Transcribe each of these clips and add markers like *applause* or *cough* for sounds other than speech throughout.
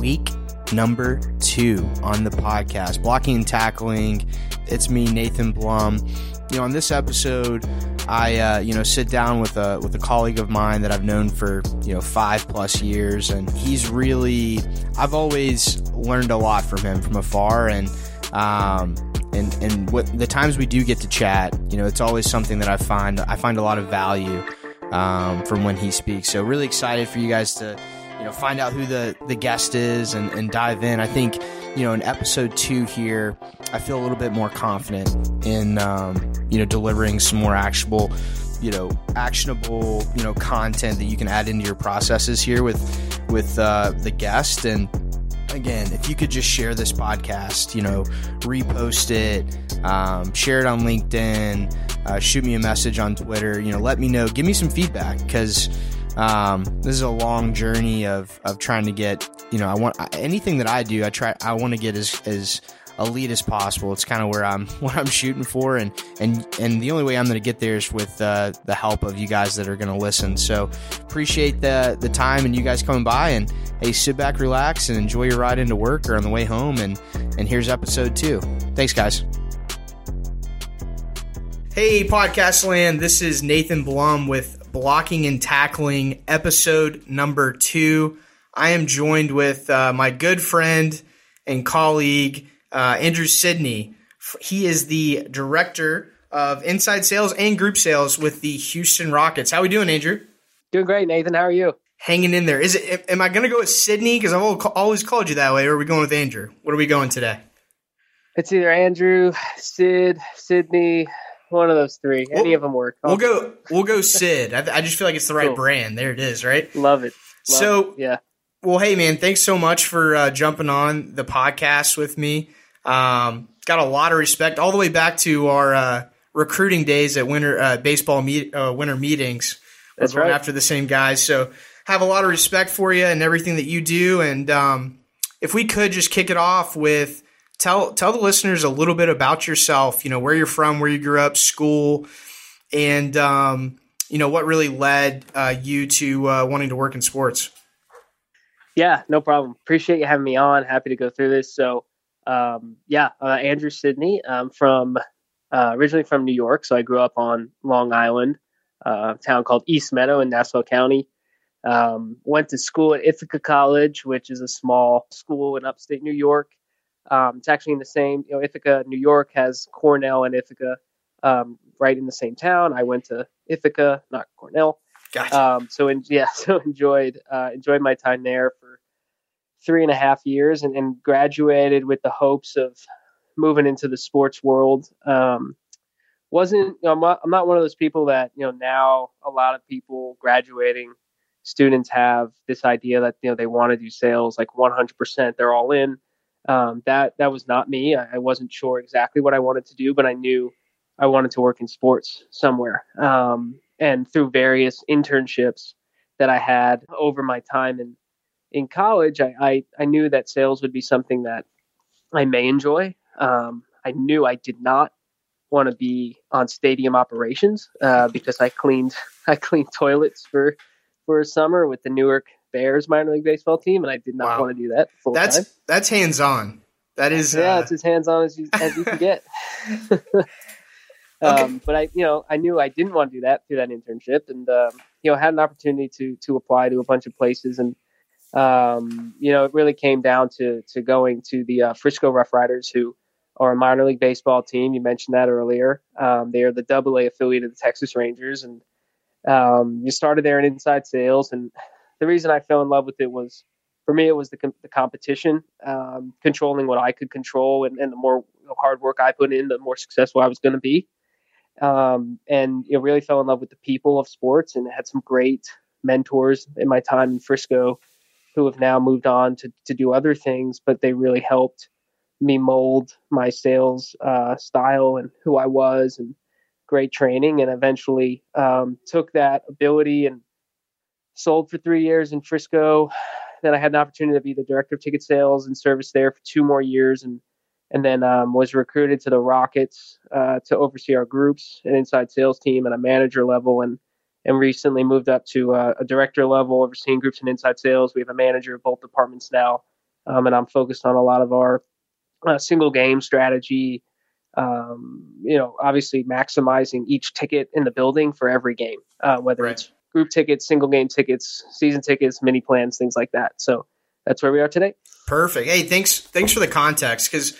week number two on the podcast, blocking and tackling. It's me, Nathan Blum. You know, on this episode, I uh, you know sit down with a with a colleague of mine that I've known for you know five plus years, and he's really I've always learned a lot from him from afar, and um, and and what the times we do get to chat, you know, it's always something that I find I find a lot of value um, from when he speaks. So really excited for you guys to you know find out who the the guest is and, and dive in. I think you know in episode two here, I feel a little bit more confident in um, you know delivering some more actionable you know actionable you know content that you can add into your processes here with with uh, the guest and again if you could just share this podcast you know repost it um, share it on linkedin uh, shoot me a message on twitter you know let me know give me some feedback because um, this is a long journey of, of trying to get you know i want anything that i do i try i want to get as as elite as possible. It's kind of where I'm *laughs* what I'm shooting for, and and and the only way I'm going to get there is with uh, the help of you guys that are going to listen. So appreciate the the time and you guys coming by, and hey, sit back, relax, and enjoy your ride into work or on the way home. And and here's episode two. Thanks, guys. Hey, podcast land. This is Nathan Blum with Blocking and Tackling, episode number two. I am joined with uh, my good friend and colleague uh, Andrew Sidney. He is the director of inside sales and group sales with the Houston Rockets. How are we doing, Andrew? Doing great, Nathan. How are you? Hanging in there. Is it? Am I going to go with Sidney because I've always called you that way, or are we going with Andrew? What are we going today? It's either Andrew, Sid, Sydney, one of those three. Any of them work. I'll we'll go. *laughs* We'll go Sid. I, I, just feel like it's the right cool. brand. There it is. Right. Love it. Love so it. yeah. Well, hey man, thanks so much for uh, jumping on the podcast with me. Um, got a lot of respect all the way back to our uh, recruiting days at winter uh, baseball meet, uh, winter meetings. That's right. After the same guys, so have a lot of respect for you and everything that you do. And um, if we could just kick it off with tell tell the listeners a little bit about yourself. You know where you're from, where you grew up, school, and um, you know what really led uh, you to uh, wanting to work in sports. Yeah, no problem. Appreciate you having me on. Happy to go through this. So um, yeah, uh, Andrew Sidney. I'm from uh, originally from New York, so I grew up on Long Island, uh, a town called East Meadow in Nassau County. Um, went to school at Ithaca College, which is a small school in upstate New York. Um, it's actually in the same, you know, Ithaca, New York has Cornell and Ithaca um, right in the same town. I went to Ithaca, not Cornell. Gotcha. Um, so in, *laughs* yeah, so enjoyed uh, enjoyed my time there for three and a half years and, and graduated with the hopes of moving into the sports world. Um, wasn't you know, I'm, not, I'm not one of those people that you know now a lot of people graduating students have this idea that you know they want to do sales like 100% they're all in um, that that was not me I, I, wasn't sure exactly what i wanted to do but i knew i wanted to work in sports somewhere um, and through various internships that i had over my time in in college, I, I, I knew that sales would be something that I may enjoy. Um, I knew I did not want to be on stadium operations uh, because I cleaned *laughs* I cleaned toilets for for a summer with the Newark Bears minor league baseball team, and I did not wow. want to do that full that's, time. That's hands on. That is yeah, uh... it's as hands on as you as you can get. *laughs* *laughs* um. But I, you know, I knew I didn't want to do that through that internship, and um, you know, had an opportunity to to apply to a bunch of places, and um, you know, it really came down to to going to the uh, Frisco Rough Riders, who are a minor league baseball team. You mentioned that earlier. Um, they are the Double A affiliate of the Texas Rangers, and um, you started there in inside sales. And the reason I fell in love with it was, for me, it was the, com- the competition, um, controlling what I could control, and, and the more hard work I put in, the more successful I was going to be. Um, and know, really fell in love with the people of sports, and had some great mentors in my time in Frisco who have now moved on to, to do other things, but they really helped me mold my sales uh, style and who I was and great training. And eventually um, took that ability and sold for three years in Frisco. Then I had an opportunity to be the director of ticket sales and service there for two more years. And and then um, was recruited to the Rockets uh, to oversee our groups and inside sales team at a manager level. And and recently moved up to uh, a director level overseeing groups and inside sales. We have a manager of both departments now um, and I'm focused on a lot of our uh, single game strategy. Um, you know, obviously maximizing each ticket in the building for every game, uh, whether right. it's group tickets, single game tickets, season tickets, mini plans, things like that. So that's where we are today. Perfect. Hey, thanks thanks for the context because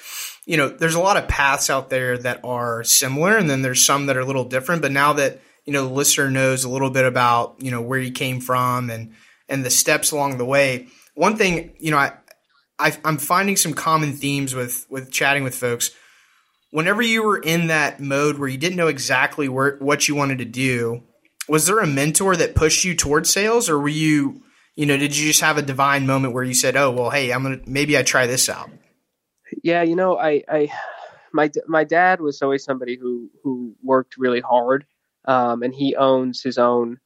you know there's a lot of paths out there that are similar, and then there's some that are a little different. But now that you know the listener knows a little bit about you know where you came from and and the steps along the way, one thing you know I, I I'm finding some common themes with with chatting with folks whenever you were in that mode where you didn't know exactly where, what you wanted to do, was there a mentor that pushed you towards sales or were you, you know, did you just have a divine moment where you said, "Oh, well, hey, I'm to maybe I try this out." Yeah, you know, I I my my dad was always somebody who who worked really hard. Um, and he owns his own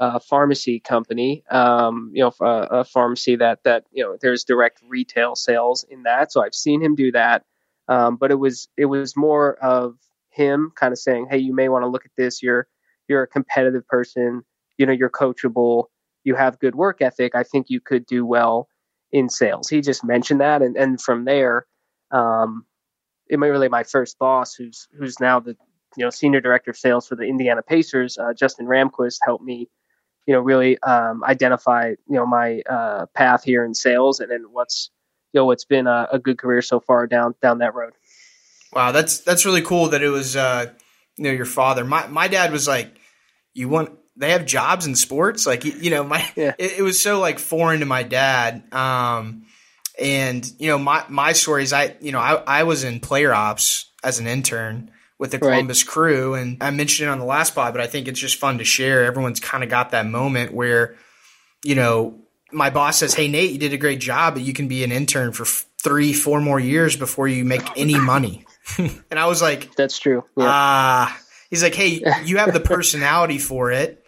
uh, pharmacy company, um, you know, a, a, pharmacy that that you know there's direct retail sales in that. So I've seen him do that. Um, but it was it was more of him kind of saying, "Hey, you may want to look at this. You're you're a competitive person. You know, you're coachable. You have good work ethic. I think you could do well in sales." He just mentioned that, and and from there, um, it really my first boss, who's who's now the you know senior director of sales for the Indiana Pacers, uh, Justin Ramquist, helped me you know really um, identify you know my uh, path here in sales and then what's you know what's been a, a, good career so far down down that road. Wow, that's that's really cool that it was uh, you know your father. My my dad was like, you want they have jobs in sports, like you know my *laughs* yeah. it, it, was so like foreign to my dad. Um, and you know my my story is I you know I I was in player ops as an intern with the Columbus right. crew, and I mentioned it on the last pod, but I think it's just fun to share. Everyone's kind of got that moment where you know my boss says, "Hey Nate, you did a great job, but you can be an intern for three, four more years before you make any money." *laughs* and I was like, "That's true." Ah, yeah. uh, he's like, "Hey, *laughs* you have the personality for it."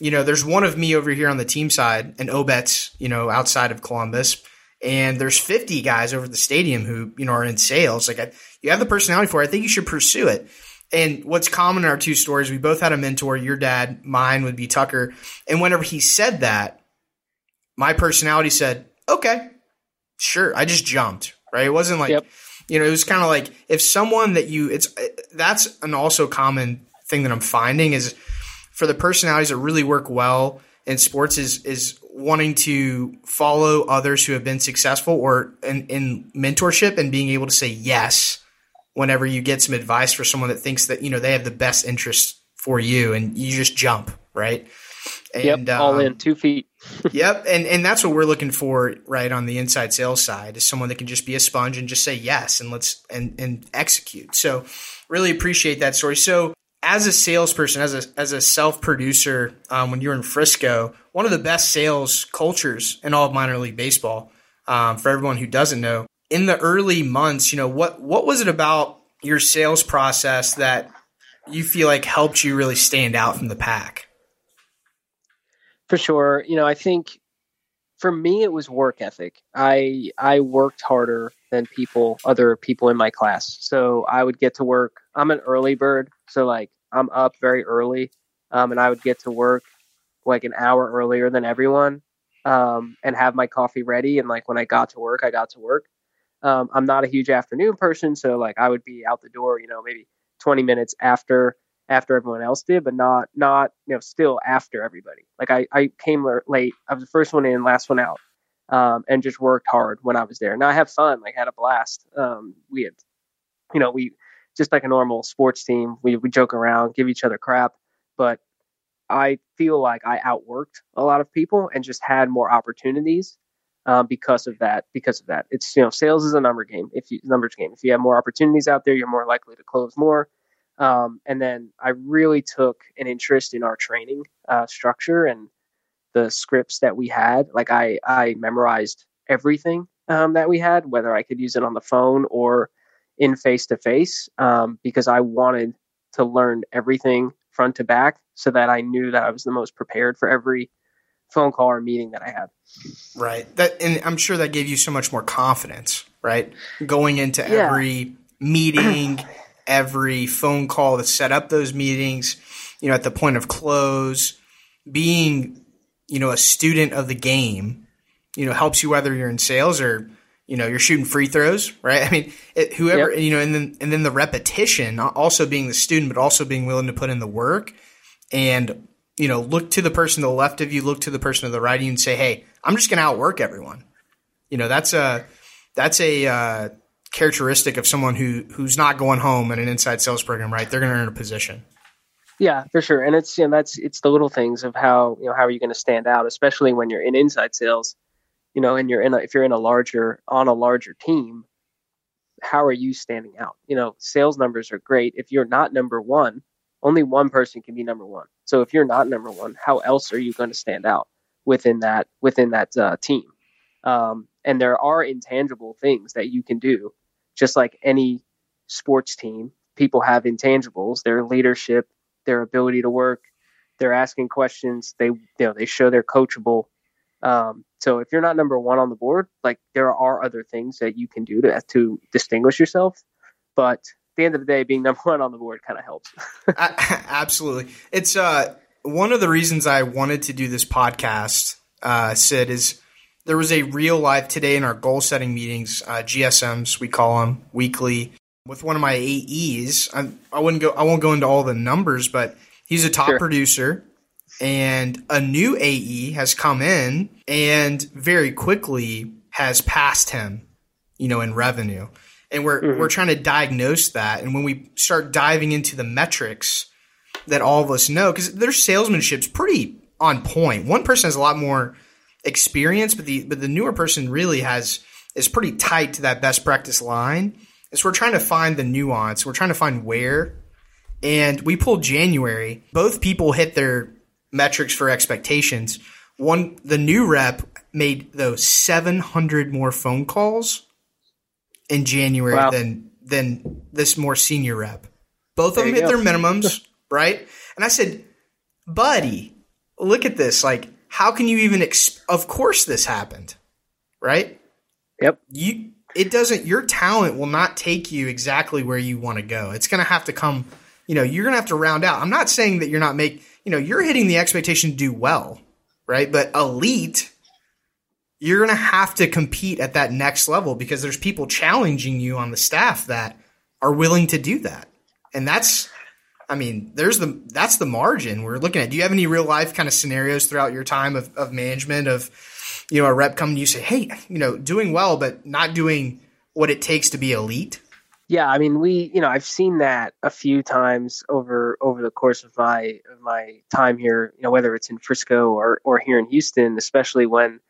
You know, there's one of me over here on the team side, and Obetz, you know, outside of Columbus, and there's 50 guys over the stadium who, you know, are in sales. Like, I, you have the personality for it. I think you should pursue it. And what's common in our two stories, we both had a mentor. Your dad, mine would be Tucker. And whenever he said that, my personality said, okay, sure. I just jumped, right? It wasn't like, yep. You know, it was kind of like if someone that you, it's, that's an also common thing that I'm finding is for the personalities that really work well in sports is, is wanting to follow others who have been successful or in, in mentorship and being able to say yes whenever you get some advice for someone that thinks that, you know, they have the best interest for you and you just jump, right? And, yep, all um, in two feet. *laughs* yep, and and that's what we're looking for, right, on the inside sales side, is someone that can just be a sponge and just say yes and let's and and execute. So, really appreciate that story. So, as a salesperson, as a as a self producer, um, when you're in Frisco, one of the best sales cultures in all of minor league baseball. Um, for everyone who doesn't know, in the early months, you know what what was it about your sales process that you feel like helped you really stand out from the pack? For sure. You know, I think for me it was work ethic. I I worked harder than people other people in my class. So I would get to work. I'm an early bird, so like I'm up very early. Um, and I would get to work like an hour earlier than everyone. Um, and have my coffee ready and like when I got to work, I got to work. Um, I'm not a huge afternoon person, so like I would be out the door, you know, maybe 20 minutes after after everyone else did, but not not you know still after everybody. Like I I came late. I was the first one in, last one out, um, and just worked hard when I was there. Now I have fun. Like had a blast. Um, we had, you know, we just like a normal sports team. We we joke around, give each other crap, but I feel like I outworked a lot of people and just had more opportunities um, because of that. Because of that, it's you know, sales is a number game. If you numbers game, if you have more opportunities out there, you're more likely to close more. Um, and then I really took an interest in our training uh, structure and the scripts that we had. Like I, I memorized everything um, that we had, whether I could use it on the phone or in face to face, because I wanted to learn everything front to back so that I knew that I was the most prepared for every phone call or meeting that I had. Right. That and I'm sure that gave you so much more confidence, right? Going into yeah. every meeting every phone call to set up those meetings, you know, at the point of close, being, you know, a student of the game, you know, helps you whether you're in sales or, you know, you're shooting free throws, right? *laughs* I mean, it, whoever, yep. you know, and then, and then the repetition, also being the student, but also being willing to put in the work and, you know, look to the person to the left of you, look to the person to the right of you and say, Hey, I'm just going to outwork everyone. You know, that's a, that's a, uh, characteristic of someone who, who's not going home in an inside sales program, right? They're going to earn a position. Yeah, for sure. And it's, you know, that's, it's the little things of how, you know, how are you going to stand out, especially when you're in inside sales you know, and you're in a, if you're in a larger on a larger team, how are you standing out? You know, sales numbers are great. If you're not number one, only one person can be number one. So if you're not number one, how else are you going to stand out within that within that uh, team? Um, and there are intangible things that you can do, just like any sports team. People have intangibles: their leadership, their ability to work, they're asking questions. They you know they show they're coachable. Um, so if you're not number one on the board, like there are other things that you can do to to distinguish yourself. But at the end of the day, being *laughs* number one on the board kind of helps. *laughs* *laughs* Absolutely, it's uh, one of the reasons I wanted to do this podcast. Uh, Sid is there was a real life today in our goal setting meetings, uh, GSMs we call them weekly, with one of my AEs. I'm, I wouldn't go. I won't go into all the numbers, but he's a top sure. producer and a new AE has come in and very quickly has passed him, you know, in revenue. And we're mm-hmm. we're trying to diagnose that. And when we start diving into the metrics that all of us know, because their salesmanship's pretty on point. One person has a lot more experience, but the but the newer person really has is pretty tight to that best practice line. And so we're trying to find the nuance. We're trying to find where. And we pulled January. Both people hit their metrics for expectations. One, the new rep made those 700 more phone calls in January wow. than than this more senior rep. Both of them hit go. their minimums, right? And I said, "Buddy, look at this. Like, how can you even? Ex- of course, this happened, right? Yep. You. It doesn't. Your talent will not take you exactly where you want to go. It's going to have to come. You know, you're going to have to round out. I'm not saying that you're not make you know, you're hitting the expectation to do well, right? But elite, you're going to have to compete at that next level because there's people challenging you on the staff that are willing to do that. And that's, I mean, there's the, that's the margin we're looking at. Do you have any real life kind of scenarios throughout your time of, of management of, you know, a rep coming to you say, Hey, you know, doing well, but not doing what it takes to be elite? Yeah, I mean, we, you know, I've seen that a few times over over the course of my of my time here. You know, whether it's in Frisco or or here in Houston, especially when,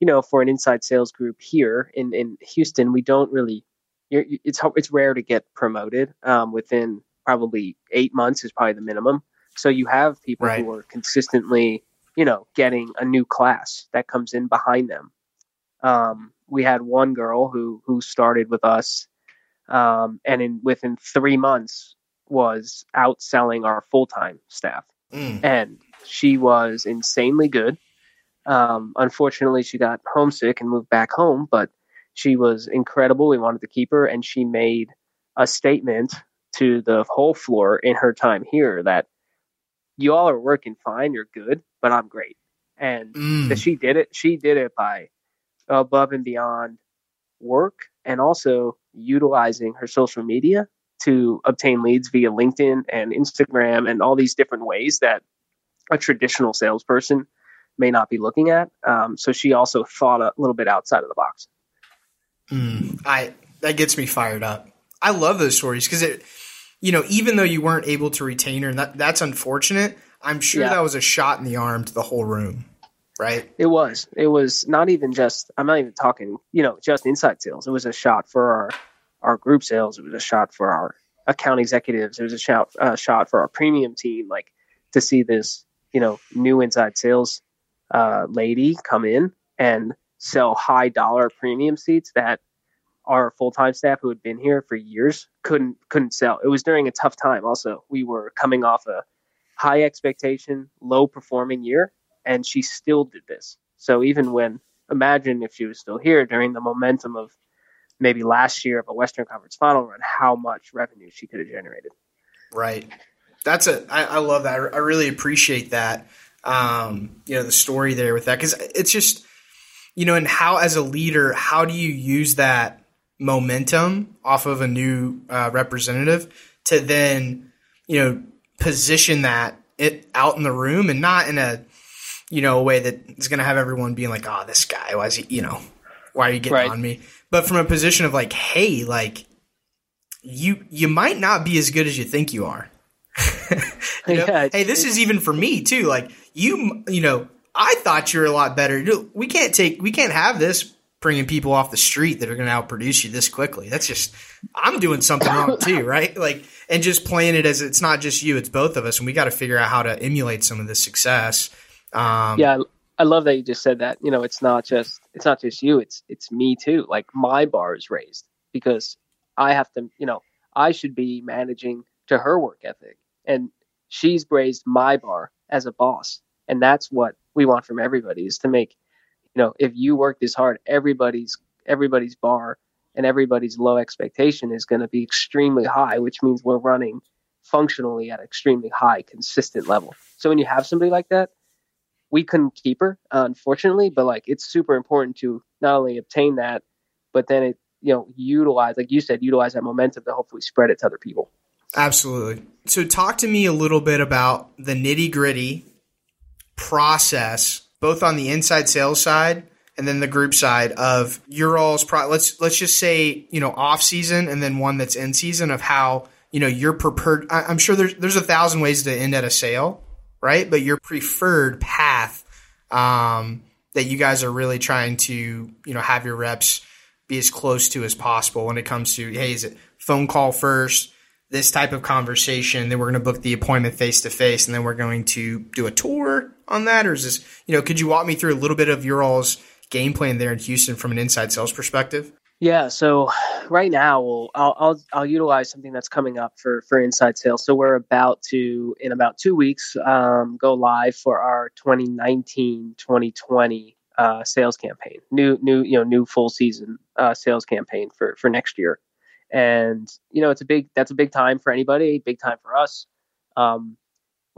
you know, for an inside sales group here in in Houston, we don't really. it's it's rare to get promoted um, within probably eight months is probably the minimum. So you have people right. who are consistently, you know, getting a new class that comes in behind them. Um, we had one girl who who started with us um, and in within three months was outselling our full time staff. Mm. And she was insanely good. Um, unfortunately, she got homesick and moved back home, but she was incredible. We wanted to keep her, and she made a statement to the whole floor in her time here that you all are working fine, you're good, but I'm great. And mm. that she did it. She did it by above and beyond work and also utilizing her social media to obtain leads via LinkedIn and Instagram and all these different ways that a traditional salesperson may not be looking at. Um, so she also thought a little bit outside of the box. Mm, I that gets me fired up. I love those stories because it, you know, even though you weren't able to retain her, and that, that's unfortunate. I'm sure yeah. that was a shot in the arm to the whole room right? It was. It was not even just. I'm not even talking. You know, just inside sales. It was a shot for our our group sales. It was a shot for our account executives. It was a shot uh, shot for our premium team. Like to see this, you know, new inside sales uh, lady come in and sell high dollar premium seats that our full time staff who had been here for years couldn't couldn't sell. It was during a tough time. Also, we were coming off a high expectation, low performing year, and she still did this. So even when imagine if she was still here during the momentum of maybe last year of a Western Conference final run, how much revenue she could have generated. Right. That's a. I, I love that. I really appreciate that. Um, you know, the story there with that because it's just, you know, and how as a leader, how do you use that momentum off of a new uh, representative to then, you know, position that it out in the room and not in a, you know, a way that is going to have everyone being like, oh, this guy, why is he, you know, why are you getting right. on me? But from a position of like, hey, like, you you might not be as good as you think you are. *laughs* you know? yeah, hey, this is even for me too. Like you, you know, I thought you were a lot better. We can't take, we can't have this bringing people off the street that are going to outproduce you this quickly. That's just, I'm doing something wrong *laughs* too, right? Like, and just playing it as it's not just you, it's both of us, and we got to figure out how to emulate some of this success. Um, yeah, I love that you just said that. You know, it's not just it's not just you. It's it's me too. Like my bar is raised because I have to. You know, I should be managing to her work ethic, and she's raised my bar as a boss, and that's what we want from everybody is to make. You know, if you work this hard, everybody's everybody's bar and everybody's low expectation is going to be extremely high, which means we're running functionally at extremely high, consistent level. So when you have somebody like that, we couldn't keep her, uh, unfortunately, but like it's super important to not only obtain that, but then it, you know, utilize, like you said, utilize that momentum to hopefully spread it to other people. Absolutely. So talk to me a little bit about the nitty gritty process, both on the inside sales side and then the group side of your all's pro let's let's just say, you know, off season and then one that's in season of how, you know, your preferred I'm sure there's there's a thousand ways to end at a sale right? But your preferred path um, that you guys are really trying to, you know, have your reps be as close to as possible when it comes to, hey, is it phone call first, this type of conversation, then we're going to book the appointment face to face, and then we're going to do a tour on that, or is this, you know, could you walk me through a little bit of your all's game plan there in Houston from an inside sales perspective? Yeah, so right now we'll I'll, I'll, I'll utilize something that's coming up for for inside sales. So we're about to in about two weeks um, go live for our 2019-2020 uh, sales campaign. New new you know new full season uh, sales campaign for for next year, and you know it's a big that's a big time for anybody, big time for us. Um,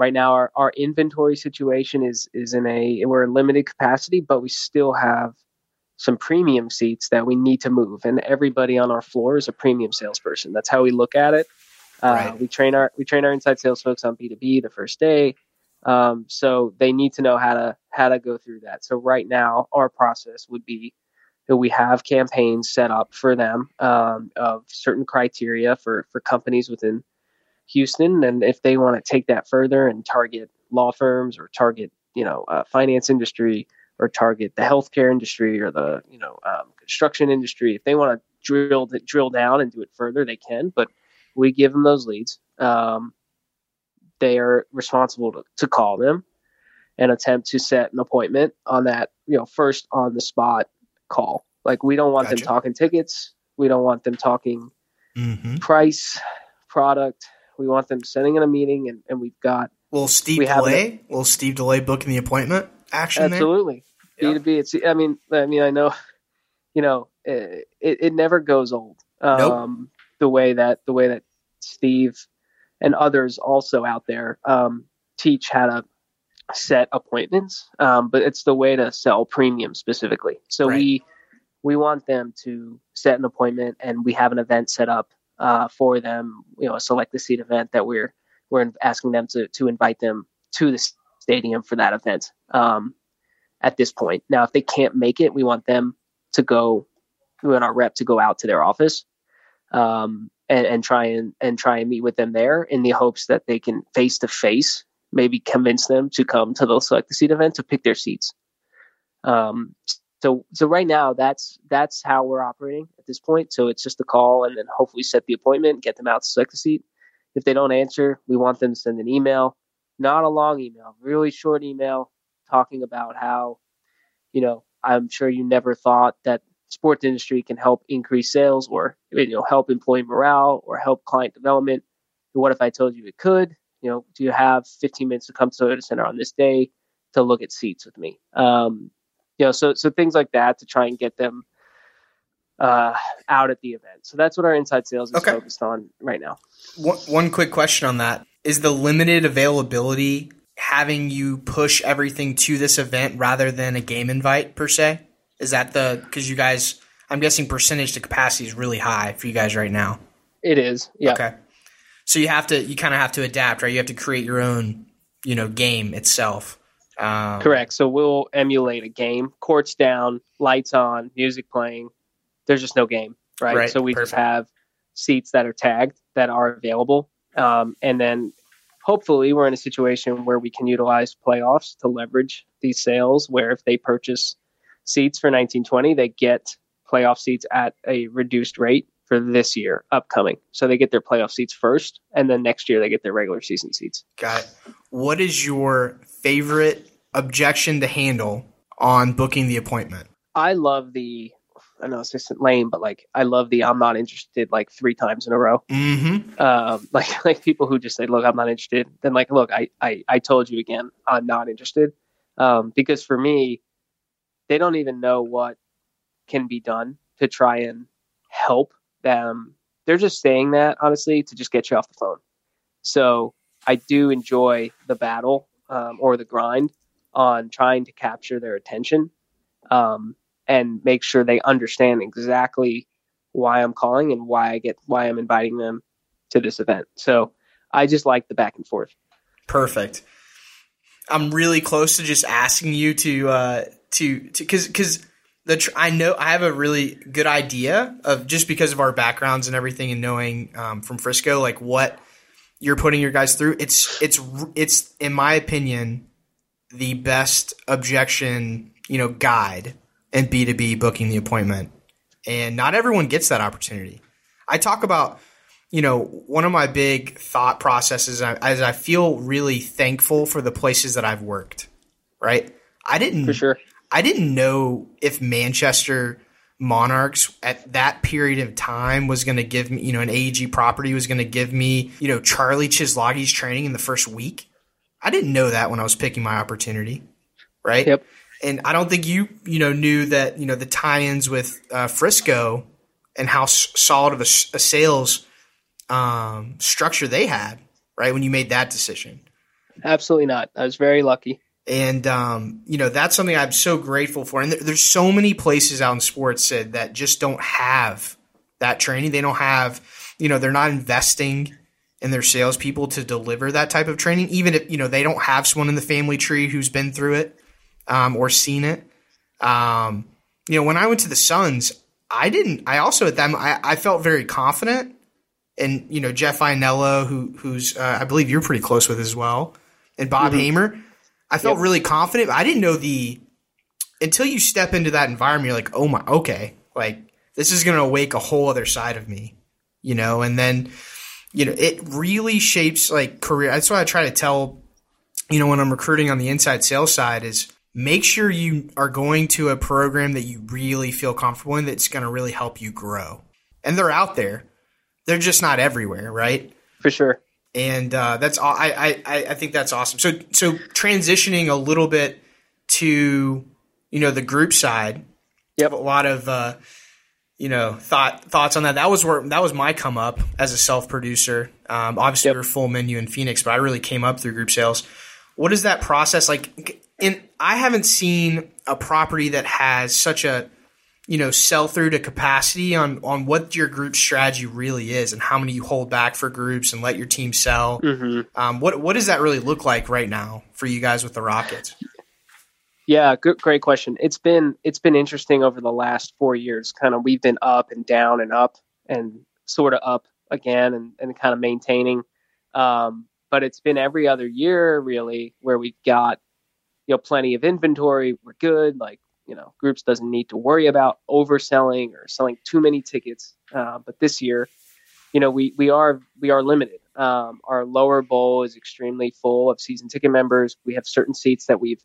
right now our, our inventory situation is is in a we're in limited capacity, but we still have some premium seats that we need to move. And everybody on our floor is a premium salesperson. That's how we look at it. Uh, right. We train our we train our inside sales folks on B two B the first day, um, so they need to know how to how to go through that. So right now, our process would be that we have campaigns set up for them um, of certain criteria for for companies within Houston, and if they want to take that further and target law firms or target you know uh, finance industry or target the healthcare industry or the you know um, construction industry. If they want to drill drill down and do it further, they can. But we give them those leads. Um, they are responsible to, to call them and attempt to set an appointment on that you know first on the spot call. Like we don't want gotcha. them talking tickets. We don't want them talking mm-hmm. price, product. We want them sitting in a meeting, and, and we've got. Will Steve we delay? Will Steve DeLay booking the appointment? Action absolutely. B two B. It's I mean I mean I know *laughs* you know it, it never goes old. Um, nope. The way that the way that Steve and others also out there um, teach how to set appointments, um, but it's the way to sell premium specifically. So right. we we want them to set an appointment, and we have an event set up uh, for them. You know, a select the seat event that we're we're asking them to to invite them to the stadium for that event. Um, at this point. Now, if they can't make it, we want them to go, we want our rep to go out to their office um, and, and try and, and try and meet with them there in the hopes that they can face to face maybe convince them to come to the select the seat event to pick their seats. Um, so so right now that's that's how we're operating at this point. So it's just a call and then hopefully set the appointment, get them out to select the seat. If they don't answer, we want them to send an email, not a long email, really short email, talking about how, you know, I'm sure you never thought that sports industry can help increase sales or you know help employee morale or help client development. What if I told you it could? You know, do you have 15 minutes to come to the Center on this day to look at seats with me? Um, you know, so so things like that to try and get them uh, out at the event. So that's what our inside sales is okay. focused on right now. One, one quick question on that: Is the limited availability having you push everything to this event rather than a game invite per se? Is that the because you guys? I'm guessing percentage to capacity is really high for you guys right now. It is. Yeah. Okay. So you have to you kind of have to adapt, right? You have to create your own, you know, game itself. Um, Correct. So we'll emulate a game, courts down, lights on, music playing. There's just no game, right? right. So we Perfect. just have seats that are tagged that are available, um, and then hopefully we're in a situation where we can utilize playoffs to leverage these sales. Where if they purchase seats for 1920, they get playoff seats at a reduced rate for this year upcoming. So they get their playoff seats first, and then next year they get their regular season seats. Got it. What is your favorite objection to handle on booking the appointment? I love the. I know it's just lame, but like I love the I'm not interested like three times in a row. Mm-hmm. Um, *laughs* like like people who just say, "Look, I'm not interested." Then like, "Look, I I, I told you again, I'm not interested." Um, because for me, they don't even know what can be done to try and help them. They're just saying that honestly to just get you off the phone. So I do enjoy the battle um, or the grind on trying to capture their attention um, and make sure they understand exactly why I'm calling and why I get why I'm inviting them to this event. So I just like the back and forth. Perfect. I'm really close to just asking you to uh, to because because the tr- I know I have a really good idea of just because of our backgrounds and everything and knowing um, from Frisco like what you're putting your guys through. It's it's it's in my opinion the best objection, you know, guide in B2B booking the appointment. And not everyone gets that opportunity. I talk about, you know, one of my big thought processes as I feel really thankful for the places that I've worked, right? I didn't, for sure. I didn't know if Manchester Monarchs at that period of time was going to give me, you know, an AEG property was going to give me, you know, Charlie Chisloggy's training in the first week. I didn't know that when I was picking my opportunity, right? Yep. And I don't think you you know knew that you know the tie-ins with uh, Frisco and how s- solid of a, a sales um, structure they had, right? When you made that decision. Absolutely not. I was very lucky. And um, you know that's something I'm so grateful for. And there, there's so many places out in sports Sid, that just don't have that training. They don't have, you know, they're not investing and their salespeople to deliver that type of training, even if you know they don't have someone in the family tree who's been through it um, or seen it. Um, you know, when I went to the Suns, I didn't. I also at them, I, I felt very confident, and you know Jeff Iannello, who who's uh, I believe you're pretty close with as well, and Bob mm-hmm. Hamer. I felt yep. really confident. I didn't know the until you step into that environment. You're like, oh my, okay, like this is going to awake a whole other side of me, you know, and then you know, it really shapes like career. That's why I try to tell, you know, when I'm recruiting on the inside sales side is make sure you are going to a program that you really feel comfortable in that's going to really help you grow. And they're out there. They're just not everywhere, right? For sure. And uh, that's all. I, I I think that's awesome. So so transitioning a little bit to you know the group side. Yep. A lot of uh, you know, thought thoughts on that. That was where that was my come up as a self producer. Um, obviously, yep. we're full menu in Phoenix, but I really came up through group sales. What is that process like? And I haven't seen a property that has such a you know sell through to capacity on on what your group strategy really is and how many you hold back for groups and let your team sell. Mm-hmm. Um, what what does that really look like right now for you guys with the Rockets? Yeah, good, great question. It's been it's been interesting over the last four years. Kind of, we've been up and down and up and sort of up again and, and kind of maintaining. Um, but it's been every other year really where we've got you know plenty of inventory. We're good. Like you know, groups doesn't need to worry about overselling or selling too many tickets. Uh, but this year, you know, we we are we are limited. Um, our lower bowl is extremely full of season ticket members. We have certain seats that we've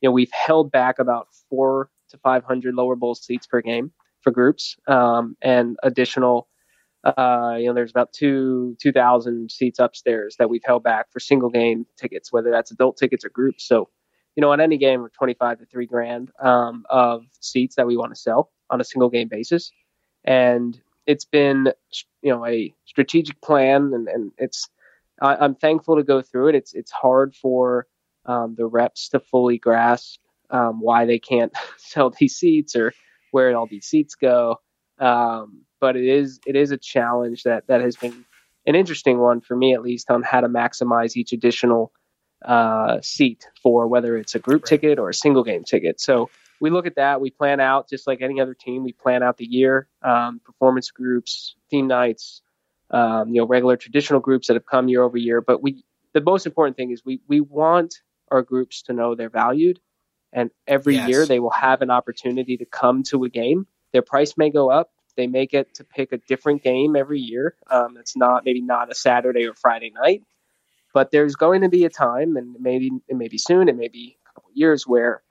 you know, we've held back about four to 500 lower bowl seats per game for groups, um, and additional, uh, you know, there's about two 2,000 seats upstairs that we've held back for single game tickets, whether that's adult tickets or groups. So, you know, on any game, we're 25 to three grand um, of seats that we want to sell on a single game basis, and it's been, you know, a strategic plan, and, and it's. I, I'm thankful to go through it. It's it's hard for um, the reps to fully grasp um, why they can't *laughs* sell these seats or where all these seats go. Um, but it is it is a challenge that that has been an interesting one for me at least on how to maximize each additional uh, seat for whether it's a group right. ticket or a single game ticket. So we look at that. We plan out just like any other team. We plan out the year, um, performance groups, theme nights, um, you know, regular traditional groups that have come year over year. But we, the most important thing is we we want our groups to know they're valued, and every yes. year they will have an opportunity to come to a game. Their price may go up. They may get to pick a different game every year. Um, it's not maybe not a Saturday or Friday night, but there's going to be a time, and maybe it may be soon, it may be a couple years where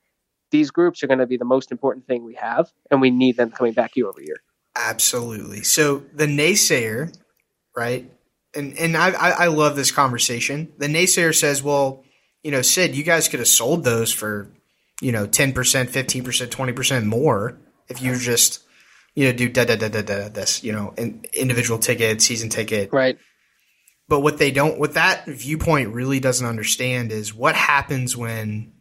these groups are going to be the most important thing we have, and we need them coming back year over year. Absolutely. So the naysayer, right? And and I I love this conversation. The naysayer says, well, you know, Sid, you guys could have sold those for, you know, ten percent, fifteen percent, twenty percent more if you just, you know, do da da da da da this, you know, individual ticket, season ticket, right. But what they don't, what that viewpoint really doesn't understand is what happens when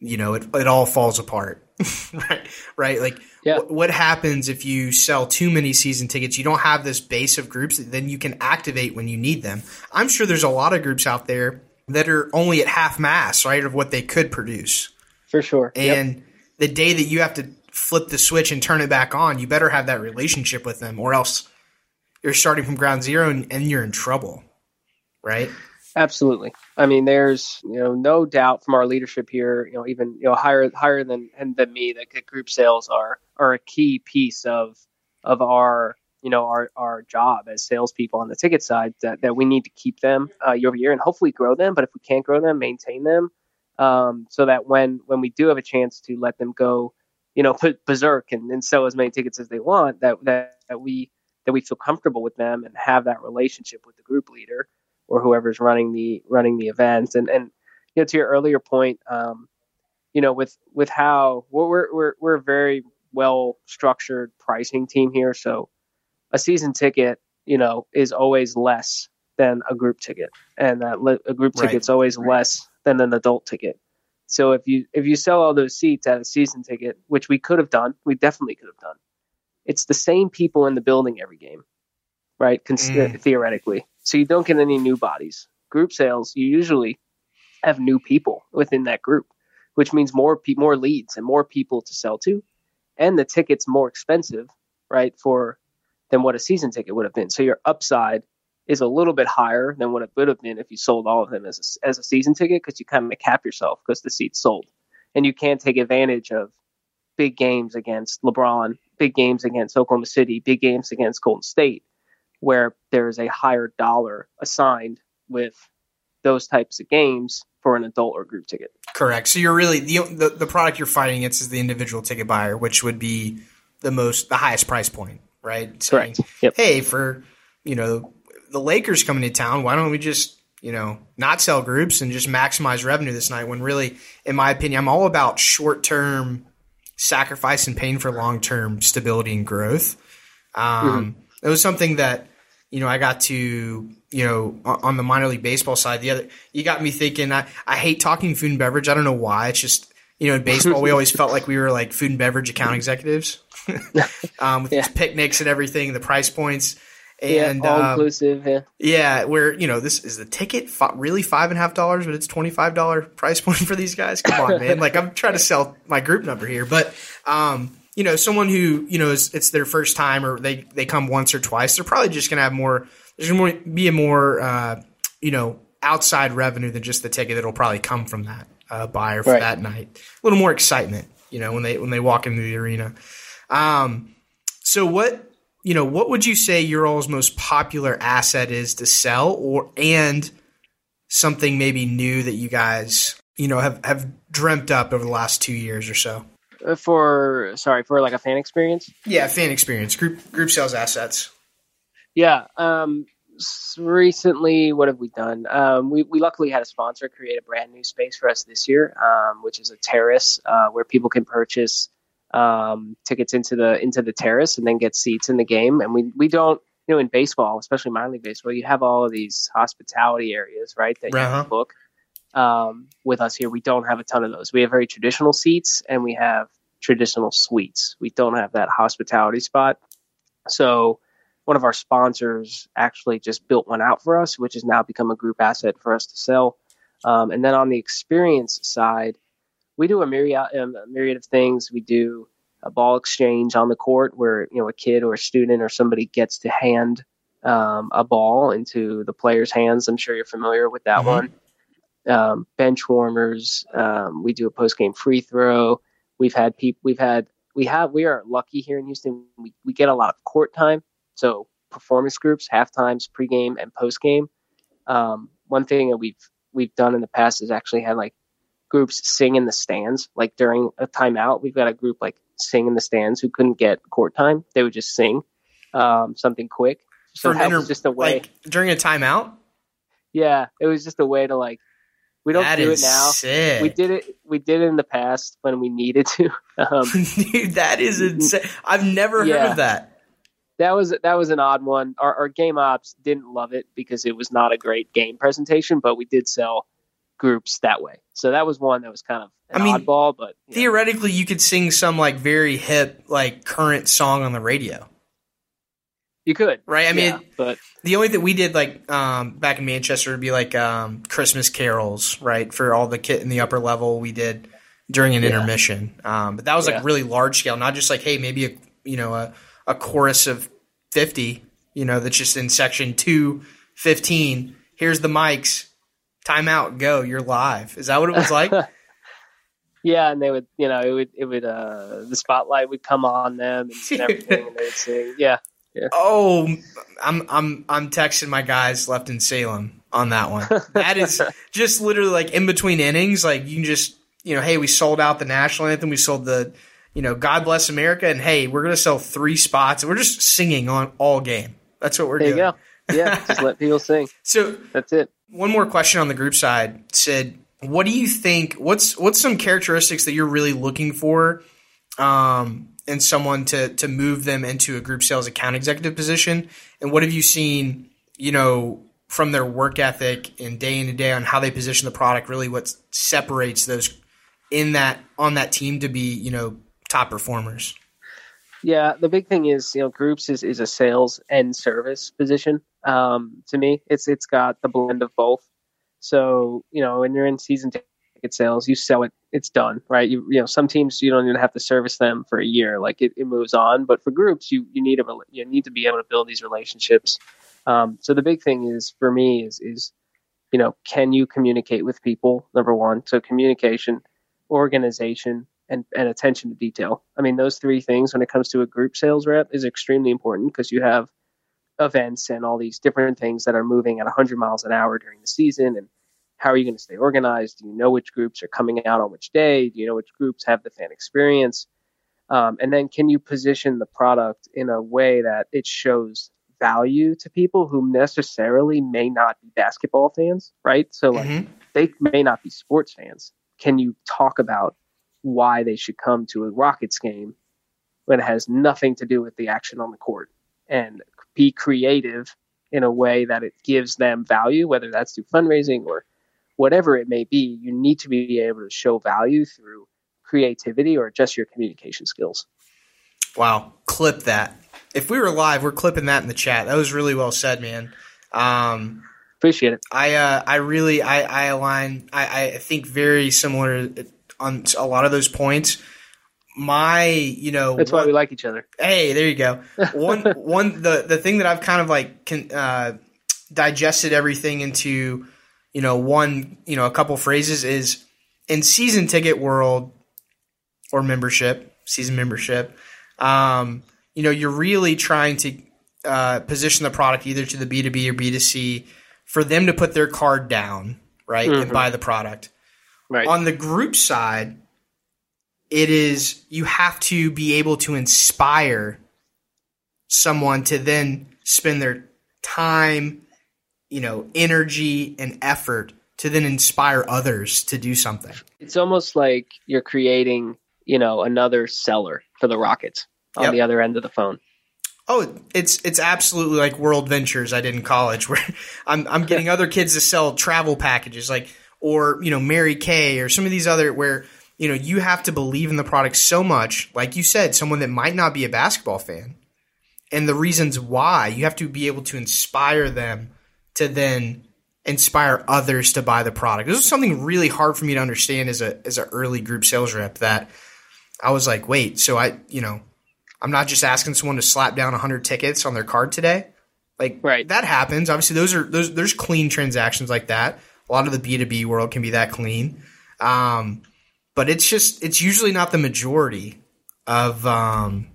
you know, it, it all falls apart. *laughs* right. Right. Like yeah. what happens if you sell too many season tickets? You don't have this base of groups that then you can activate when you need them. I'm sure there's a lot of groups out there that are only at half mass, right, of what they could produce. For sure. And yep. the day that you have to flip the switch and turn it back on, you better have that relationship with them or else you're starting from ground zero and, and you're in trouble. Right? Absolutely. I mean, there's you know no doubt from our leadership here, you know, even you know higher higher than and than me that group sales are are a key piece of of our you know our our job as salespeople on the ticket side that, that we need to keep them uh, year over year and hopefully grow them. But if we can't grow them, maintain them, um, so that when when we do have a chance to let them go, you know, *laughs* put berserk and, and sell as many tickets as they want, that that that we that we feel comfortable with them and have that relationship with the group leader or whoever's running the running the events. And and you know, to your earlier point, um, you know, with with how we're we're we're a very well structured pricing team here. So a season ticket, you know, is always less than a group ticket, and that a group right. ticket's always right. less than an adult ticket. So if you if you sell all those seats at a season ticket, which we could have done, we definitely could have done. It's the same people in the building every game, right? Cons- mm. Theoretically, so you don't get any new bodies. Group sales, you usually have new people within that group, which means more pe- more leads and more people to sell to, and the ticket's more expensive, right, for than what a season ticket would have been. So your upside is a little bit higher than what it would have been if you sold all of them as a, as a season ticket because you kind of cap yourself because the seat's sold, and you can't take advantage of big games against LeBron, big games against Oklahoma City, big games against Golden State where there's a higher dollar assigned with those types of games for an adult or group ticket. Correct. So you're really the, the the, product you're fighting against is the individual ticket buyer, which would be the most the highest price point, right? Saying, Correct. Yep. Hey, for you know the Lakers coming to town, why don't we just you know not sell groups and just maximize revenue this night? When really, in my opinion, I'm all about short term sacrifice and pain for long term stability and growth. Um, mm-hmm it was something that you know I got to you know on the minor league baseball side. The other you got me thinking. I I hate talking food and beverage. I don't know why. It's just you know in baseball we *laughs* always felt like we were like food and beverage account executives *laughs* um, with yeah. these picnics and everything, the price points. And yeah, all um, inclusive. Yeah. yeah, where you know this is the ticket really five and a half dollars, but it's twenty five dollar price point for these guys. Come on, man! Like I'm trying to sell my group number here, but um, you know, someone who, you know, is, it's their first time or they, they come once or twice, they're probably just going to have more, there's going to be a more, uh, you know, outside revenue than just the ticket that'll probably come from that uh, buyer for right. that night. A little more excitement, you know, when they, when they walk into the arena. Um, so what, you know, what would you say your all's most popular asset is to sell or, and something maybe new that you guys, you know, have, have dreamt up over the last two years or so? Uh, for sorry for like a fan experience. Yeah, fan experience. Group group sales assets. Yeah. Um, recently, what have we done? Um, we we luckily had a sponsor create a brand new space for us this year, um, which is a terrace uh, where people can purchase um, tickets into the into the terrace and then get seats in the game. And we we don't you know in baseball, especially minor league baseball, you have all of these hospitality areas, right? That uh-huh. book um, with us here. We don't have a ton of those. We have very traditional seats and we have traditional suites. We don't have that hospitality spot. So one of our sponsors actually just built one out for us, which has now become a group asset for us to sell. Um, and then on the experience side, we do a myriad, um, a myriad of things. We do a ball exchange on the court where you know a kid or a student or somebody gets to hand um, a ball into the player's hands. I'm sure you're familiar with that mm-hmm. one. Um, bench warmers. Um, we do a post game free throw. We've had people. We've had. We have. We are lucky here in Houston. We we get a lot of court time. So performance groups, half times, pregame and postgame. Um, one thing that we've we've done in the past is actually had like groups sing in the stands. Like during a timeout, we've got a group like sing in the stands who couldn't get court time. They would just sing um, something quick. So that inter- just a way like during a timeout. Yeah, it was just a way to like. We don't that do it now. Sick. We did it. We did it in the past when we needed to. *laughs* Um, *laughs* Dude, that is insane. I've never yeah. heard of that that was that was an odd one. Our, our, game ops didn't love it because it was not a great game presentation, but we did sell groups that way. So that was one that was kind of I mean, oddball, but you theoretically, know. you could sing some like very hip, like current song on the radio. You could, right? I mean, yeah, but the only thing we did like um, back in Manchester would be like um, Christmas carols, right? For all the kit in the upper level, we did during an yeah. intermission. Um, but that was like yeah. really large scale, not just like hey, maybe a you know a, a chorus of fifty, you know, that's just in section two fifteen. Here's the mics timeout, go, you're live. Is that what it was like? *laughs* yeah, and they would, you know, it would, it would, uh, the spotlight would come on them and, everything, and they would sing. Yeah. *laughs* Yeah. Oh, I'm I'm I'm texting my guys left in Salem on that one. That is *laughs* just literally like in between innings. Like you can just you know, hey, we sold out the national anthem, we sold the you know, God bless America, and hey, we're gonna sell three spots, we're just singing on all game. That's what we're there doing. You go. Yeah, *laughs* just let people sing. So that's it. One more question on the group side. Sid, what do you think? What's what's some characteristics that you're really looking for um, in someone to to move them into a group sales account executive position? And what have you seen? You know, from their work ethic and day in and day on how they position the product. Really, what separates those in that on that team to be you know top performers. Yeah, the big thing is you know groups is, is a sales and service position. Um, to me, it's it's got the blend of both. So you know when you're in season ticket sales, you sell it, it's done, right? You you know some teams you don't even have to service them for a year, like it, it moves on. But for groups, you you need a you need to be able to build these relationships. Um, so the big thing is for me is is you know can you communicate with people? Number one, so communication, organization, and, and attention to detail. I mean, those three things when it comes to a group sales rep is extremely important because you have events and all these different things that are moving at 100 miles an hour during the season. And how are you going to stay organized? Do you know which groups are coming out on which day? Do you know which groups have the fan experience? Um, and then can you position the product in a way that it shows value to people who necessarily may not be basketball fans, right? So like mm-hmm. they may not be sports fans. Can you talk about why they should come to a Rockets game when it has nothing to do with the action on the court and be creative in a way that it gives them value, whether that's through fundraising or whatever it may be. You need to be able to show value through creativity or just your communication skills. Wow, clip that. If we were live, we're clipping that in the chat. That was really well said, man. Um, Appreciate it. I uh, I really I, I align. I, I think very similar on a lot of those points. My, you know, that's why we like each other. Hey, there you go. *laughs* One, one, the the thing that I've kind of like can, uh, digested everything into, you know, one, you know, a couple phrases is in season ticket world or membership, season membership. Um, you know, you're really trying to uh, position the product either to the B2B or B2C for them to put their card down, right, mm-hmm. and buy the product. Right. On the group side, it is you have to be able to inspire someone to then spend their time, you know, energy and effort to then inspire others to do something. It's almost like you're creating, you know, another seller for the Rockets on yep. the other end of the phone. Oh, it's it's absolutely like World Ventures I did in college, where I'm I'm getting *laughs* other kids to sell travel packages. Like or you know Mary Kay or some of these other where you know you have to believe in the product so much, like you said, someone that might not be a basketball fan, and the reasons why you have to be able to inspire them to then inspire others to buy the product. This was something really hard for me to understand as a as an early group sales rep that I was like, wait, so I you know I'm not just asking someone to slap down 100 tickets on their card today. Like right. that happens. Obviously, those are those. There's clean transactions like that. A lot of the B2B world can be that clean, um, but it's just it's usually not the majority of um,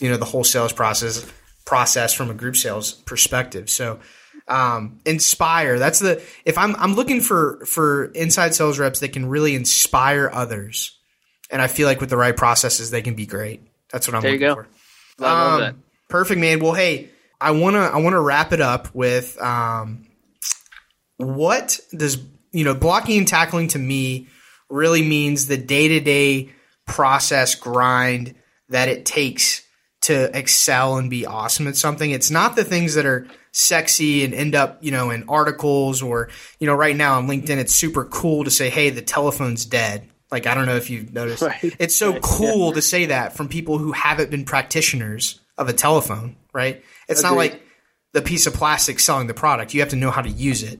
you know the whole sales process process from a group sales perspective. So um, inspire. That's the if I'm I'm looking for for inside sales reps that can really inspire others, and I feel like with the right processes they can be great. That's what I'm there looking you for. go. Love Um. Perfect, man. Well, hey, I wanna I wanna wrap it up with um, what does you know blocking and tackling to me really means the day to day process grind that it takes to excel and be awesome at something. It's not the things that are sexy and end up, you know, in articles or, you know, right now on LinkedIn, it's super cool to say, Hey, the telephone's dead. Like, I don't know if you've noticed. *laughs* Right. It's so Right. cool to say that from people who haven't been practitioners of a telephone, right? It's not like the piece of plastic selling the product. You have to know how to use it.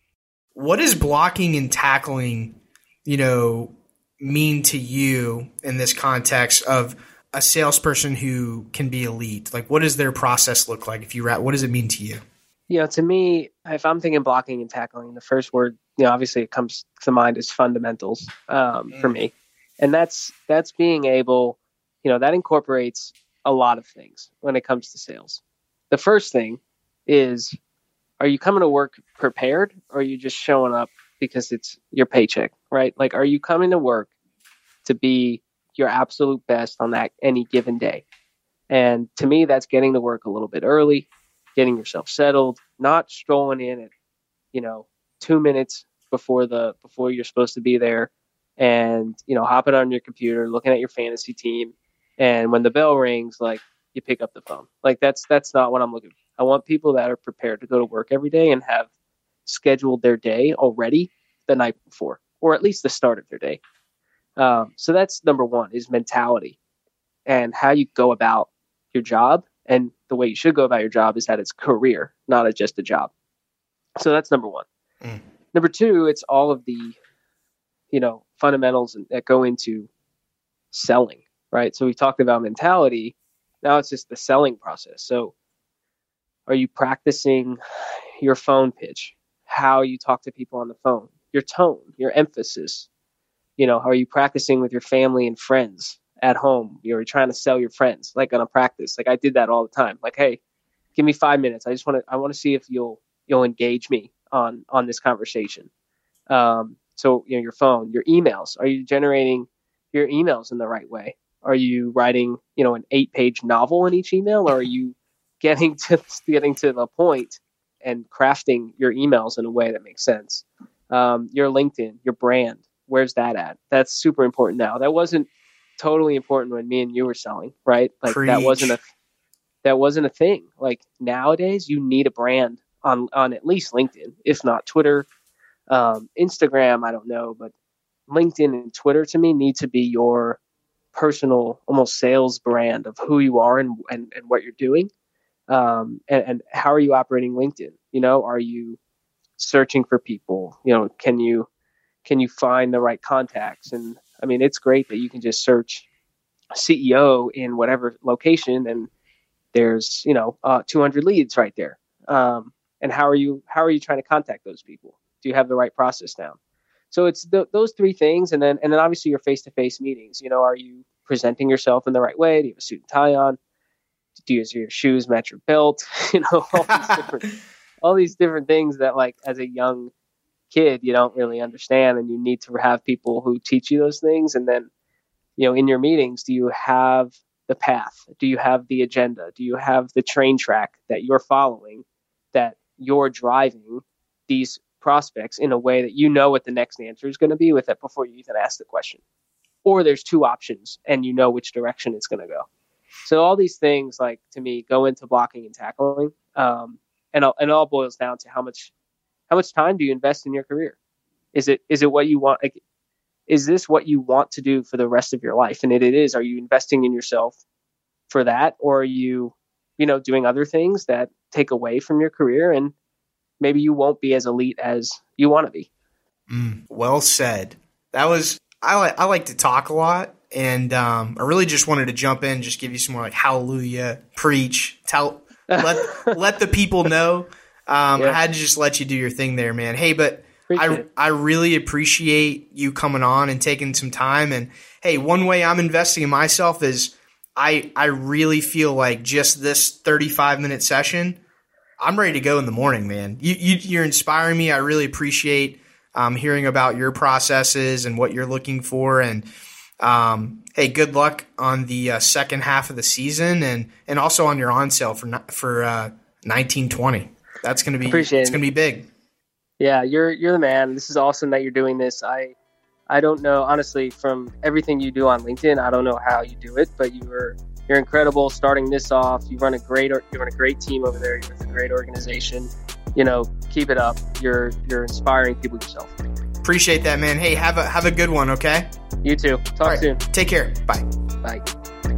What does blocking and tackling, you know, mean to you in this context of a salesperson who can be elite? Like, what does their process look like? If you what does it mean to you? you know, to me, if I'm thinking blocking and tackling, the first word, you know, obviously it comes to mind is fundamentals um, for me, and that's that's being able, you know, that incorporates a lot of things when it comes to sales. The first thing is, are you coming to work prepared, or are you just showing up because it's your paycheck, right? Like, are you coming to work to be your absolute best on that any given day? And to me, that's getting to work a little bit early, getting yourself settled, not strolling in at, you know, two minutes before the before you're supposed to be there, and you know, hopping on your computer, looking at your fantasy team, and when the bell rings, like you pick up the phone. Like that's that's not what I'm looking for. I want people that are prepared to go to work every day and have scheduled their day already the night before, or at least the start of their day. Um, so that's number one is mentality and how you go about your job. And the way you should go about your job is that it's career, not a, just a job. So that's number one. Mm. Number two, it's all of the, you know, fundamentals that go into selling, right? So we talked about mentality. Now it's just the selling process. So are you practicing your phone pitch, how you talk to people on the phone, your tone, your emphasis? You know, are you practicing with your family and friends at home? You're trying to sell your friends, like on a practice. Like I did that all the time. Like, hey, give me five minutes. I just want to. I want to see if you'll you'll engage me on on this conversation. Um, so you know, your phone, your emails. Are you generating your emails in the right way? Are you writing, you know, an eight-page novel in each email, or are you getting to *laughs* getting to the point and crafting your emails in a way that makes sense? Um, your LinkedIn, your brand, where's that at? That's super important now. That wasn't totally important when me and you were selling, right? Like that wasn't a that wasn't a thing. Like nowadays, you need a brand on on at least LinkedIn, if not Twitter, um, Instagram. I don't know, but LinkedIn and Twitter to me need to be your personal, almost sales brand of who you are and and, and what you're doing. Um, and, and how are you operating LinkedIn? You know, are you searching for people? You know, can you can you find the right contacts? And I mean, it's great that you can just search CEO in whatever location and there's you know uh, 200 leads right there um, and how are you how are you trying to contact those people do you have the right process down so it's th- those three things and then and then obviously your face-to-face meetings you know are you presenting yourself in the right way do you have a suit and tie on do you, your shoes match your belt *laughs* you know all these *laughs* different all these different things that like as a young kid you don't really understand and you need to have people who teach you those things and then you know in your meetings do you have the path? Do you have the agenda? Do you have the train track that you're following that you're driving these prospects in a way that you know what the next answer is going to be with it before you even ask the question? Or there's two options and you know which direction it's going to go so all these things like to me go into blocking and tackling um, and, it all boils down to how much how much time do you invest in your career Is it is it what you want? Like, is this what you want to do for the rest of your life? And it, it is. Are you investing in yourself for that, or are you, you know, doing other things that take away from your career and maybe you won't be as elite as you want to be? Mm, well said. That was I like I like to talk a lot, and um, I really just wanted to jump in, just give you some more like hallelujah, preach, tell let *laughs* let the people know. Um, yeah. I had to just let you do your thing there, man. Hey, but I I really appreciate you coming on and taking some time. And hey, one way I'm investing in myself is I I really feel like just this 35 minute session, I'm ready to go in the morning, man. You, you you're inspiring me. I really appreciate um, hearing about your processes and what you're looking for. And um, hey, good luck on the uh, second half of the season and and also on your on sale for for uh, 1920. That's gonna be Appreciate it's it. gonna be big. Yeah, you're you're the man. This is awesome that you're doing this. I I don't know honestly from everything you do on LinkedIn. I don't know how you do it, but you are you're incredible starting this off. You run a great you run a great team over there. You're with a great organization. You know, keep it up. You're you're inspiring people yourself. Appreciate that, man. Hey, have a have a good one. Okay. You too. Talk right. soon. Take care. Bye. Bye.